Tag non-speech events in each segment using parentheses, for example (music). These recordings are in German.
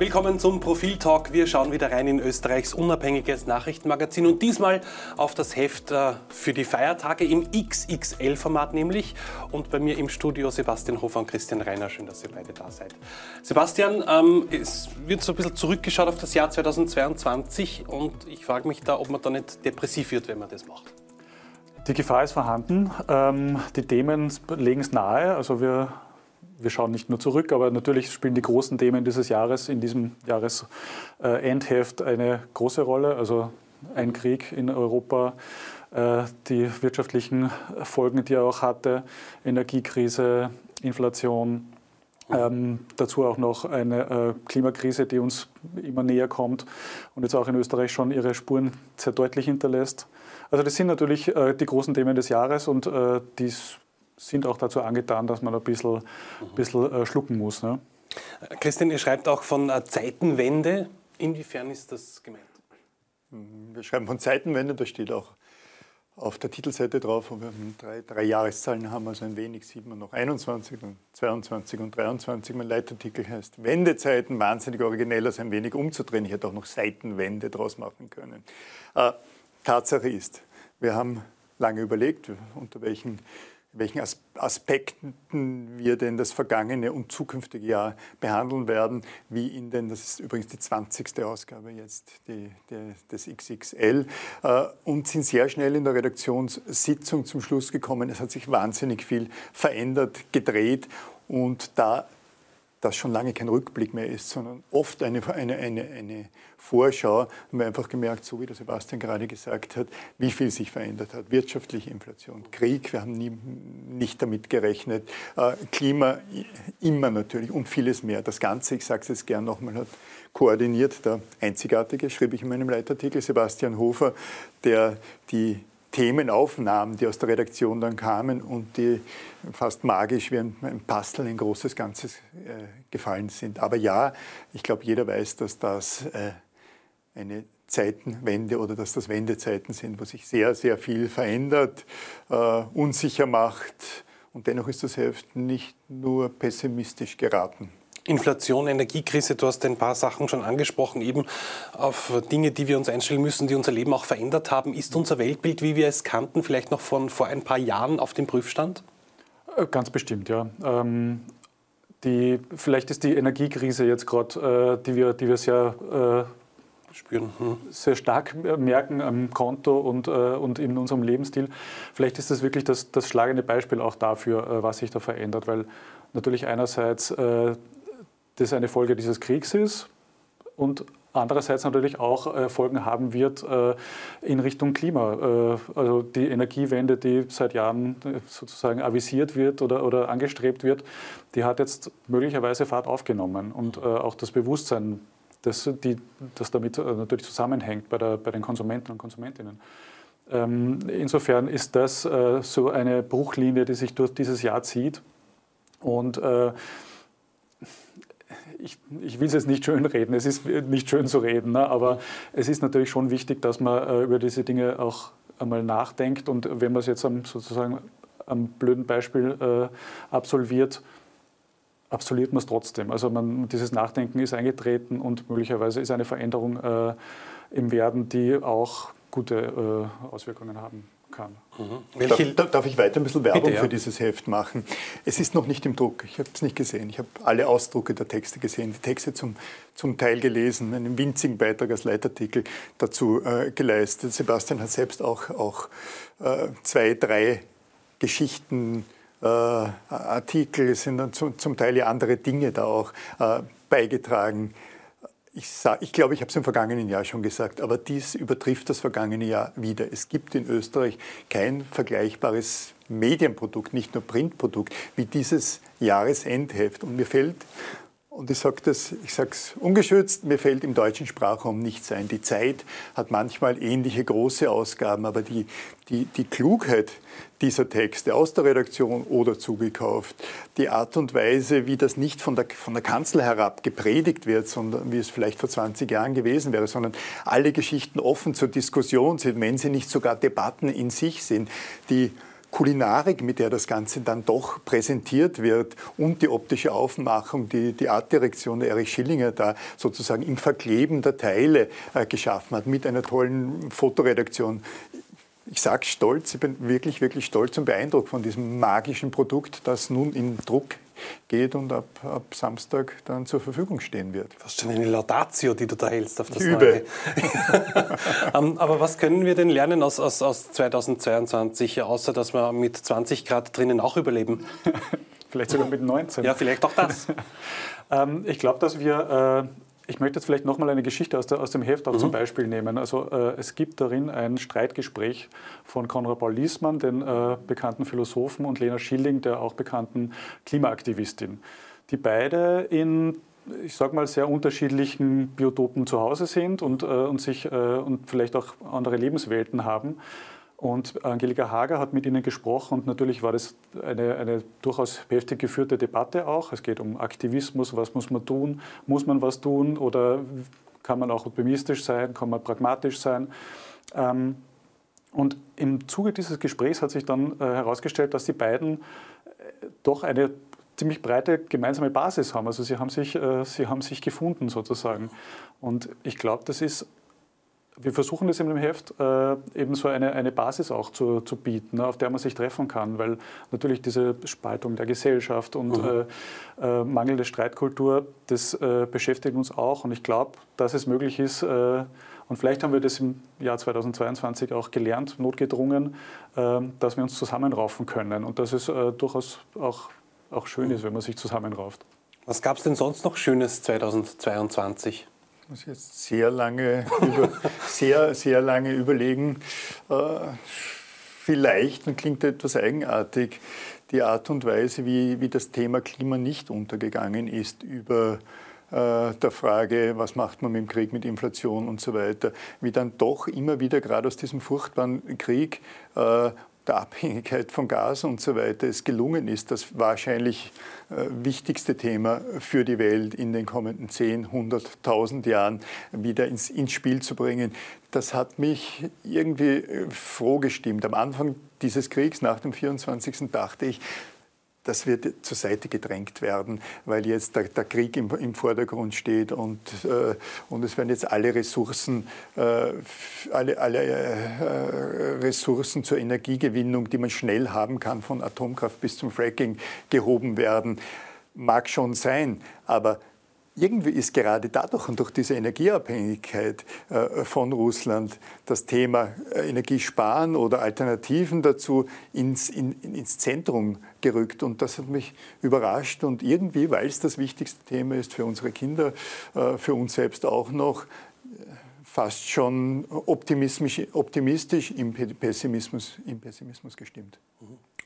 Willkommen zum Profil Talk. Wir schauen wieder rein in Österreichs unabhängiges Nachrichtenmagazin und diesmal auf das Heft äh, für die Feiertage im XXL-Format nämlich. Und bei mir im Studio Sebastian Hofer und Christian Reiner. Schön, dass ihr beide da seid. Sebastian, ähm, es wird so ein bisschen zurückgeschaut auf das Jahr 2022 und ich frage mich da, ob man da nicht depressiv wird, wenn man das macht. Die Gefahr ist vorhanden. Ähm, die Themen legen es nahe. Also wir wir schauen nicht nur zurück, aber natürlich spielen die großen Themen dieses Jahres in diesem Jahresendheft eine große Rolle. Also ein Krieg in Europa, äh, die wirtschaftlichen Folgen, die er auch hatte, Energiekrise, Inflation, ähm, dazu auch noch eine äh, Klimakrise, die uns immer näher kommt und jetzt auch in Österreich schon ihre Spuren sehr deutlich hinterlässt. Also das sind natürlich äh, die großen Themen des Jahres und äh, dies sind auch dazu angetan, dass man ein bisschen, mhm. bisschen äh, schlucken muss. Ne? Christian, ihr schreibt auch von äh, Zeitenwende. Inwiefern ist das gemeint? Mhm, wir schreiben von Zeitenwende, da steht auch auf der Titelseite drauf, wo wir drei, drei Jahreszahlen haben, also ein wenig sieht man noch 21, dann 22 und 23. Mein Leitartikel heißt Wendezeiten, wahnsinnig originell, also ein wenig umzudrehen. Ich hätte auch noch Seitenwende draus machen können. Äh, Tatsache ist, wir haben lange überlegt, unter welchen welchen Aspekten wir denn das vergangene und zukünftige Jahr behandeln werden, wie in den, das ist übrigens die 20. Ausgabe jetzt die, die, des XXL, äh, und sind sehr schnell in der Redaktionssitzung zum Schluss gekommen, es hat sich wahnsinnig viel verändert, gedreht und da das schon lange kein Rückblick mehr ist, sondern oft eine, eine, eine, eine Vorschau, haben wir einfach gemerkt, so wie der Sebastian gerade gesagt hat, wie viel sich verändert hat. Wirtschaftliche Inflation, Krieg, wir haben nie, nicht damit gerechnet, äh, Klima immer natürlich und vieles mehr. Das Ganze, ich sage es jetzt gern nochmal, hat koordiniert der einzigartige, schrieb ich in meinem Leitartikel, Sebastian Hofer, der die Themenaufnahmen, die aus der Redaktion dann kamen und die fast magisch wie ein, ein Pastel, ein großes Ganzes äh, gefallen sind. Aber ja, ich glaube, jeder weiß, dass das äh, eine Zeitenwende oder dass das Wendezeiten sind, wo sich sehr, sehr viel verändert, äh, unsicher macht. Und dennoch ist das Heft nicht nur pessimistisch geraten. Inflation, Energiekrise, du hast ein paar Sachen schon angesprochen, eben auf Dinge, die wir uns einstellen müssen, die unser Leben auch verändert haben. Ist unser Weltbild, wie wir es kannten, vielleicht noch von vor ein paar Jahren auf dem Prüfstand? Äh, ganz bestimmt, ja. Ähm, die, vielleicht ist die Energiekrise jetzt gerade, äh, die, wir, die wir sehr äh, spüren, hm. sehr stark merken am Konto und, äh, und in unserem Lebensstil. Vielleicht ist das wirklich das, das schlagende Beispiel auch dafür, äh, was sich da verändert, weil natürlich einerseits äh, das eine Folge dieses Kriegs ist und andererseits natürlich auch äh, Folgen haben wird äh, in Richtung Klima. Äh, also die Energiewende, die seit Jahren sozusagen avisiert wird oder, oder angestrebt wird, die hat jetzt möglicherweise Fahrt aufgenommen und auch das Bewusstsein, das, die, das damit natürlich zusammenhängt bei, der, bei den Konsumenten und Konsumentinnen. Ähm, insofern ist das so eine Bruchlinie, die sich durch dieses Jahr zieht und ich, ich will es jetzt nicht schön reden, es ist nicht schön zu reden, ne? aber es ist natürlich schon wichtig, dass man äh, über diese Dinge auch einmal nachdenkt und wenn man es jetzt am, sozusagen am blöden Beispiel äh, absolviert, absolviert man es trotzdem. Also man, dieses Nachdenken ist eingetreten und möglicherweise ist eine Veränderung äh, im Werden, die auch gute äh, Auswirkungen haben kann. Mhm. Darf, darf, ich weiter ein bisschen Werbung Bitte, ja. für dieses Heft machen? Es ist noch nicht im Druck. Ich habe es nicht gesehen. Ich habe alle Ausdrucke der Texte gesehen, die Texte zum, zum Teil gelesen, einen winzigen Beitrag als Leitartikel dazu äh, geleistet. Sebastian hat selbst auch, auch äh, zwei, drei Geschichten, äh, Artikel, sind dann zum, zum Teil ja andere Dinge da auch äh, beigetragen ich, sag, ich glaube, ich habe es im vergangenen Jahr schon gesagt, aber dies übertrifft das vergangene Jahr wieder. Es gibt in Österreich kein vergleichbares Medienprodukt, nicht nur Printprodukt, wie dieses Jahresendheft. Und mir fällt und ich sage das, ich sage es ungeschützt, mir fällt im deutschen Sprachraum nichts ein. Die Zeit hat manchmal ähnliche große Ausgaben, aber die, die, die Klugheit dieser Texte aus der Redaktion oder zugekauft, die Art und Weise, wie das nicht von der, von der Kanzel herab gepredigt wird, sondern wie es vielleicht vor 20 Jahren gewesen wäre, sondern alle Geschichten offen zur Diskussion sind, wenn sie nicht sogar Debatten in sich sind, die Kulinarik, mit der das Ganze dann doch präsentiert wird und die optische Aufmachung, die, die Artdirektion Erich Schillinger da sozusagen im Verkleben der Teile äh, geschaffen hat, mit einer tollen Fotoredaktion. Ich sage stolz, ich bin wirklich, wirklich stolz und beeindruckt von diesem magischen Produkt, das nun in Druck geht und ab, ab Samstag dann zur Verfügung stehen wird. Fast schon eine Laudatio, die du da hältst auf das Übe. um, (laughs) Aber was können wir denn lernen aus, aus, aus 2022, außer dass wir mit 20 Grad drinnen auch überleben? (laughs) vielleicht sogar mit 19. Ja, vielleicht auch das. (laughs) ähm, ich glaube, dass wir äh, ich möchte jetzt vielleicht nochmal eine Geschichte aus, der, aus, dem Heft auch mhm. zum Beispiel nehmen. Also äh, es gibt darin ein Streitgespräch von Konrad Paul Liesmann, den äh, bekannten Philosophen, und Lena Schilling, der auch bekannten Klimaaktivistin, die beide in ich sage mal, sehr unterschiedlichen Biotopen zu Hause sind und, äh, und, sich, äh, und vielleicht auch andere Lebenswelten haben. Und Angelika Hager hat mit ihnen gesprochen und natürlich war das eine, eine, durchaus heftig geführte Debatte auch. Es geht um Aktivismus, was muss man tun, muss man was tun oder kann man auch optimistisch sein, kann man pragmatisch sein. Ähm, und im Zuge dieses Gesprächs hat sich dann äh, herausgestellt, dass die beiden äh, doch eine ziemlich breite gemeinsame Basis haben. Also sie haben sich, äh, sie haben sich gefunden sozusagen. Und ich glaube, das ist wir versuchen das in dem Heft äh, eben so eine, eine Basis auch zu, zu bieten, ne, auf der man sich treffen kann, weil natürlich diese Spaltung der Gesellschaft und mhm. äh, äh, mangelnde Streitkultur, das äh, beschäftigt uns auch und ich glaube, dass es möglich ist, äh, und vielleicht haben wir das im Jahr 2022 auch gelernt, notgedrungen, dass wir uns zusammenraufen können und dass es durchaus auch, auch schön ist, wenn man sich zusammenrauft. Was gab es denn sonst noch Schönes 2022? Muss jetzt sehr lange, (laughs) über, sehr, sehr lange überlegen. Äh, vielleicht, und klingt etwas eigenartig, die Art und Weise, wie, wie das Thema Klima nicht untergegangen ist über äh, der Frage, was macht man mit dem Krieg, mit Inflation und so weiter, wie dann doch immer wieder gerade aus diesem furchtbaren Krieg äh, der Abhängigkeit von Gas und so weiter es gelungen ist, das wahrscheinlich äh, wichtigste Thema für die Welt in den kommenden 10, 100.000 Jahren wieder ins, ins Spiel zu bringen. Das hat mich irgendwie äh, froh gestimmt. Am Anfang dieses Kriegs, nach dem 24. dachte ich, das wird zur Seite gedrängt werden, weil jetzt der, der Krieg im, im, Vordergrund steht und, äh, und es werden jetzt alle Ressourcen, äh, alle, alle äh, Ressourcen zur Energiegewinnung, die man schnell haben kann, von Atomkraft bis zum Fracking, gehoben werden. Mag schon sein, aber irgendwie ist gerade dadurch und durch diese Energieabhängigkeit äh, von Russland das Thema äh, Energiesparen oder Alternativen dazu ins, in, ins Zentrum gerückt. Und das hat mich überrascht. Und irgendwie, weil es das wichtigste Thema ist für unsere Kinder, äh, für uns selbst auch noch, fast schon optimistisch, optimistisch im, Pessimismus, im Pessimismus gestimmt.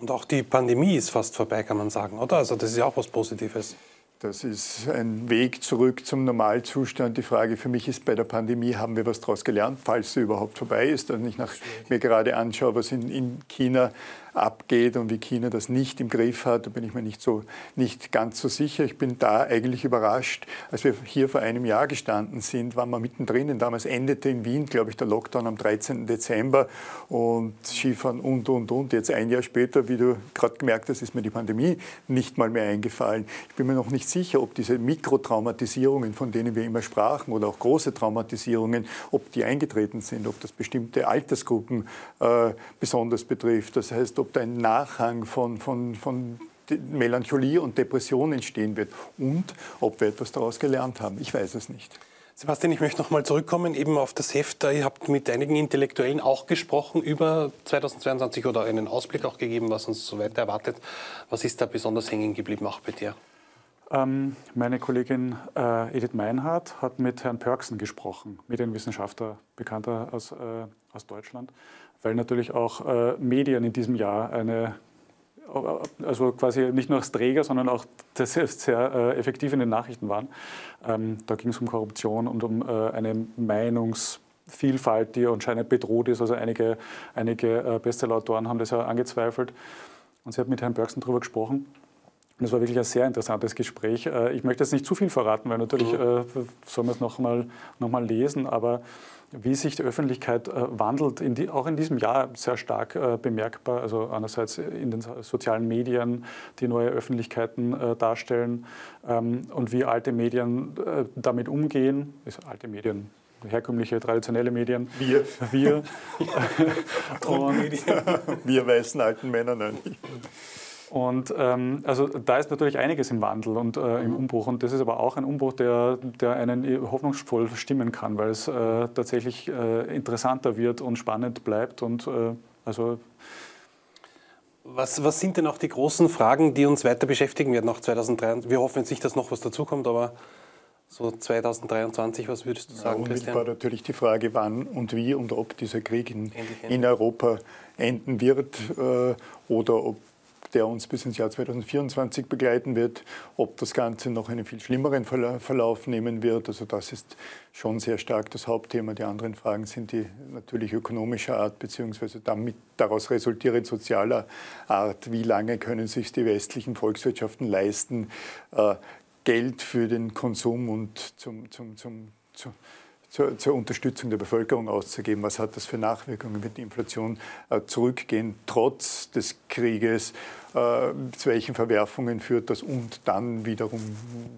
Und auch die Pandemie ist fast vorbei, kann man sagen, oder? Also das ist ja auch was Positives. Das ist ein Weg zurück zum Normalzustand. Die Frage für mich ist, bei der Pandemie haben wir was daraus gelernt, falls sie überhaupt vorbei ist. Und ich nach, mir gerade anschaue, was in, in China abgeht und wie China das nicht im Griff hat, da bin ich mir nicht, so, nicht ganz so sicher. Ich bin da eigentlich überrascht. Als wir hier vor einem Jahr gestanden sind, waren wir mittendrin. Damals endete in Wien, glaube ich, der Lockdown am 13. Dezember und Skifahren und, und, und. Jetzt ein Jahr später, wie du gerade gemerkt hast, ist mir die Pandemie nicht mal mehr eingefallen. Ich bin mir noch nicht sicher, ob diese Mikrotraumatisierungen, von denen wir immer sprachen, oder auch große Traumatisierungen, ob die eingetreten sind, ob das bestimmte Altersgruppen äh, besonders betrifft. Das heißt, ob da ein Nachhang von, von, von Melancholie und Depression entstehen wird und ob wir etwas daraus gelernt haben. Ich weiß es nicht. Sebastian, ich möchte noch mal zurückkommen eben auf das Heft. Ihr habt mit einigen Intellektuellen auch gesprochen über 2022 oder einen Ausblick auch gegeben, was uns so weiter erwartet. Was ist da besonders hängen geblieben, auch bei dir? Ähm, meine Kollegin äh, Edith Meinhardt hat mit Herrn Pörksen gesprochen, Medienwissenschaftler, bekannter aus, äh, aus Deutschland weil natürlich auch äh, Medien in diesem Jahr eine also quasi nicht nur als Träger, sondern auch sehr, sehr äh, effektiv in den Nachrichten waren. Ähm, da ging es um Korruption und um äh, eine Meinungsvielfalt, die anscheinend bedroht ist. Also einige, einige äh, Bestsellerautoren haben das ja angezweifelt. Und sie hat mit Herrn Bergson darüber gesprochen. Und es war wirklich ein sehr interessantes Gespräch. Äh, ich möchte jetzt nicht zu viel verraten, weil natürlich mhm. äh, soll man es nochmal noch mal lesen, aber wie sich die Öffentlichkeit äh, wandelt, in die, auch in diesem Jahr sehr stark äh, bemerkbar. Also einerseits in den sozialen Medien, die neue Öffentlichkeiten äh, darstellen ähm, und wie alte Medien äh, damit umgehen. Also alte Medien, herkömmliche, traditionelle Medien. Wir. Wir. (laughs) (laughs) und, (laughs) Wir weißen alten Männer, nein. Und ähm, also da ist natürlich einiges im Wandel und äh, im Umbruch. Und das ist aber auch ein Umbruch, der, der einen hoffnungsvoll stimmen kann, weil es äh, tatsächlich äh, interessanter wird und spannend bleibt. Und äh, also was, was, sind denn auch die großen Fragen, die uns weiter beschäftigen werden nach 2023? Wir hoffen jetzt nicht, dass noch was dazukommt, aber so 2023, was würdest du sagen, ja, Christian? War natürlich die Frage, wann und wie und ob dieser Krieg in, in Europa enden wird äh, oder ob der uns bis ins Jahr 2024 begleiten wird. Ob das Ganze noch einen viel schlimmeren Verlauf nehmen wird, also das ist schon sehr stark das Hauptthema. Die anderen Fragen sind die natürlich ökonomischer Art, beziehungsweise damit daraus resultierend sozialer Art. Wie lange können sich die westlichen Volkswirtschaften leisten, äh, Geld für den Konsum und zum, zum, zum, zum zur, zur, Unterstützung der Bevölkerung auszugeben. Was hat das für Nachwirkungen? Wird die Inflation äh, zurückgehen trotz des Krieges? Äh, zu welchen Verwerfungen führt das? Und dann wiederum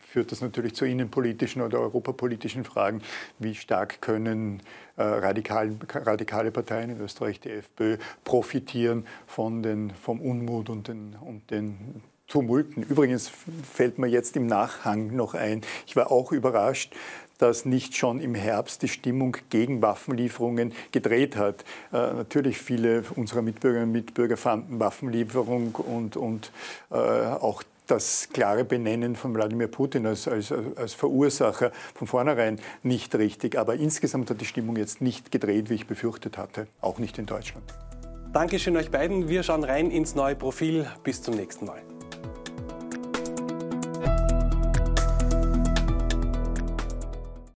führt das natürlich zu innenpolitischen oder europapolitischen Fragen. Wie stark können äh, radikal, radikale Parteien in Österreich, die FPÖ, profitieren von den, vom Unmut und den, und den Tumulten. Übrigens fällt mir jetzt im Nachhang noch ein, ich war auch überrascht, dass nicht schon im Herbst die Stimmung gegen Waffenlieferungen gedreht hat. Äh, natürlich viele unserer Mitbürgerinnen und Mitbürger fanden Waffenlieferung und, und äh, auch das klare Benennen von Wladimir Putin als, als, als, Verursacher von vornherein nicht richtig. Aber insgesamt hat die Stimmung jetzt nicht gedreht, wie ich befürchtet hatte, auch nicht in Deutschland. Dankeschön euch beiden. Wir schauen rein ins neue Profil. Bis zum nächsten Mal.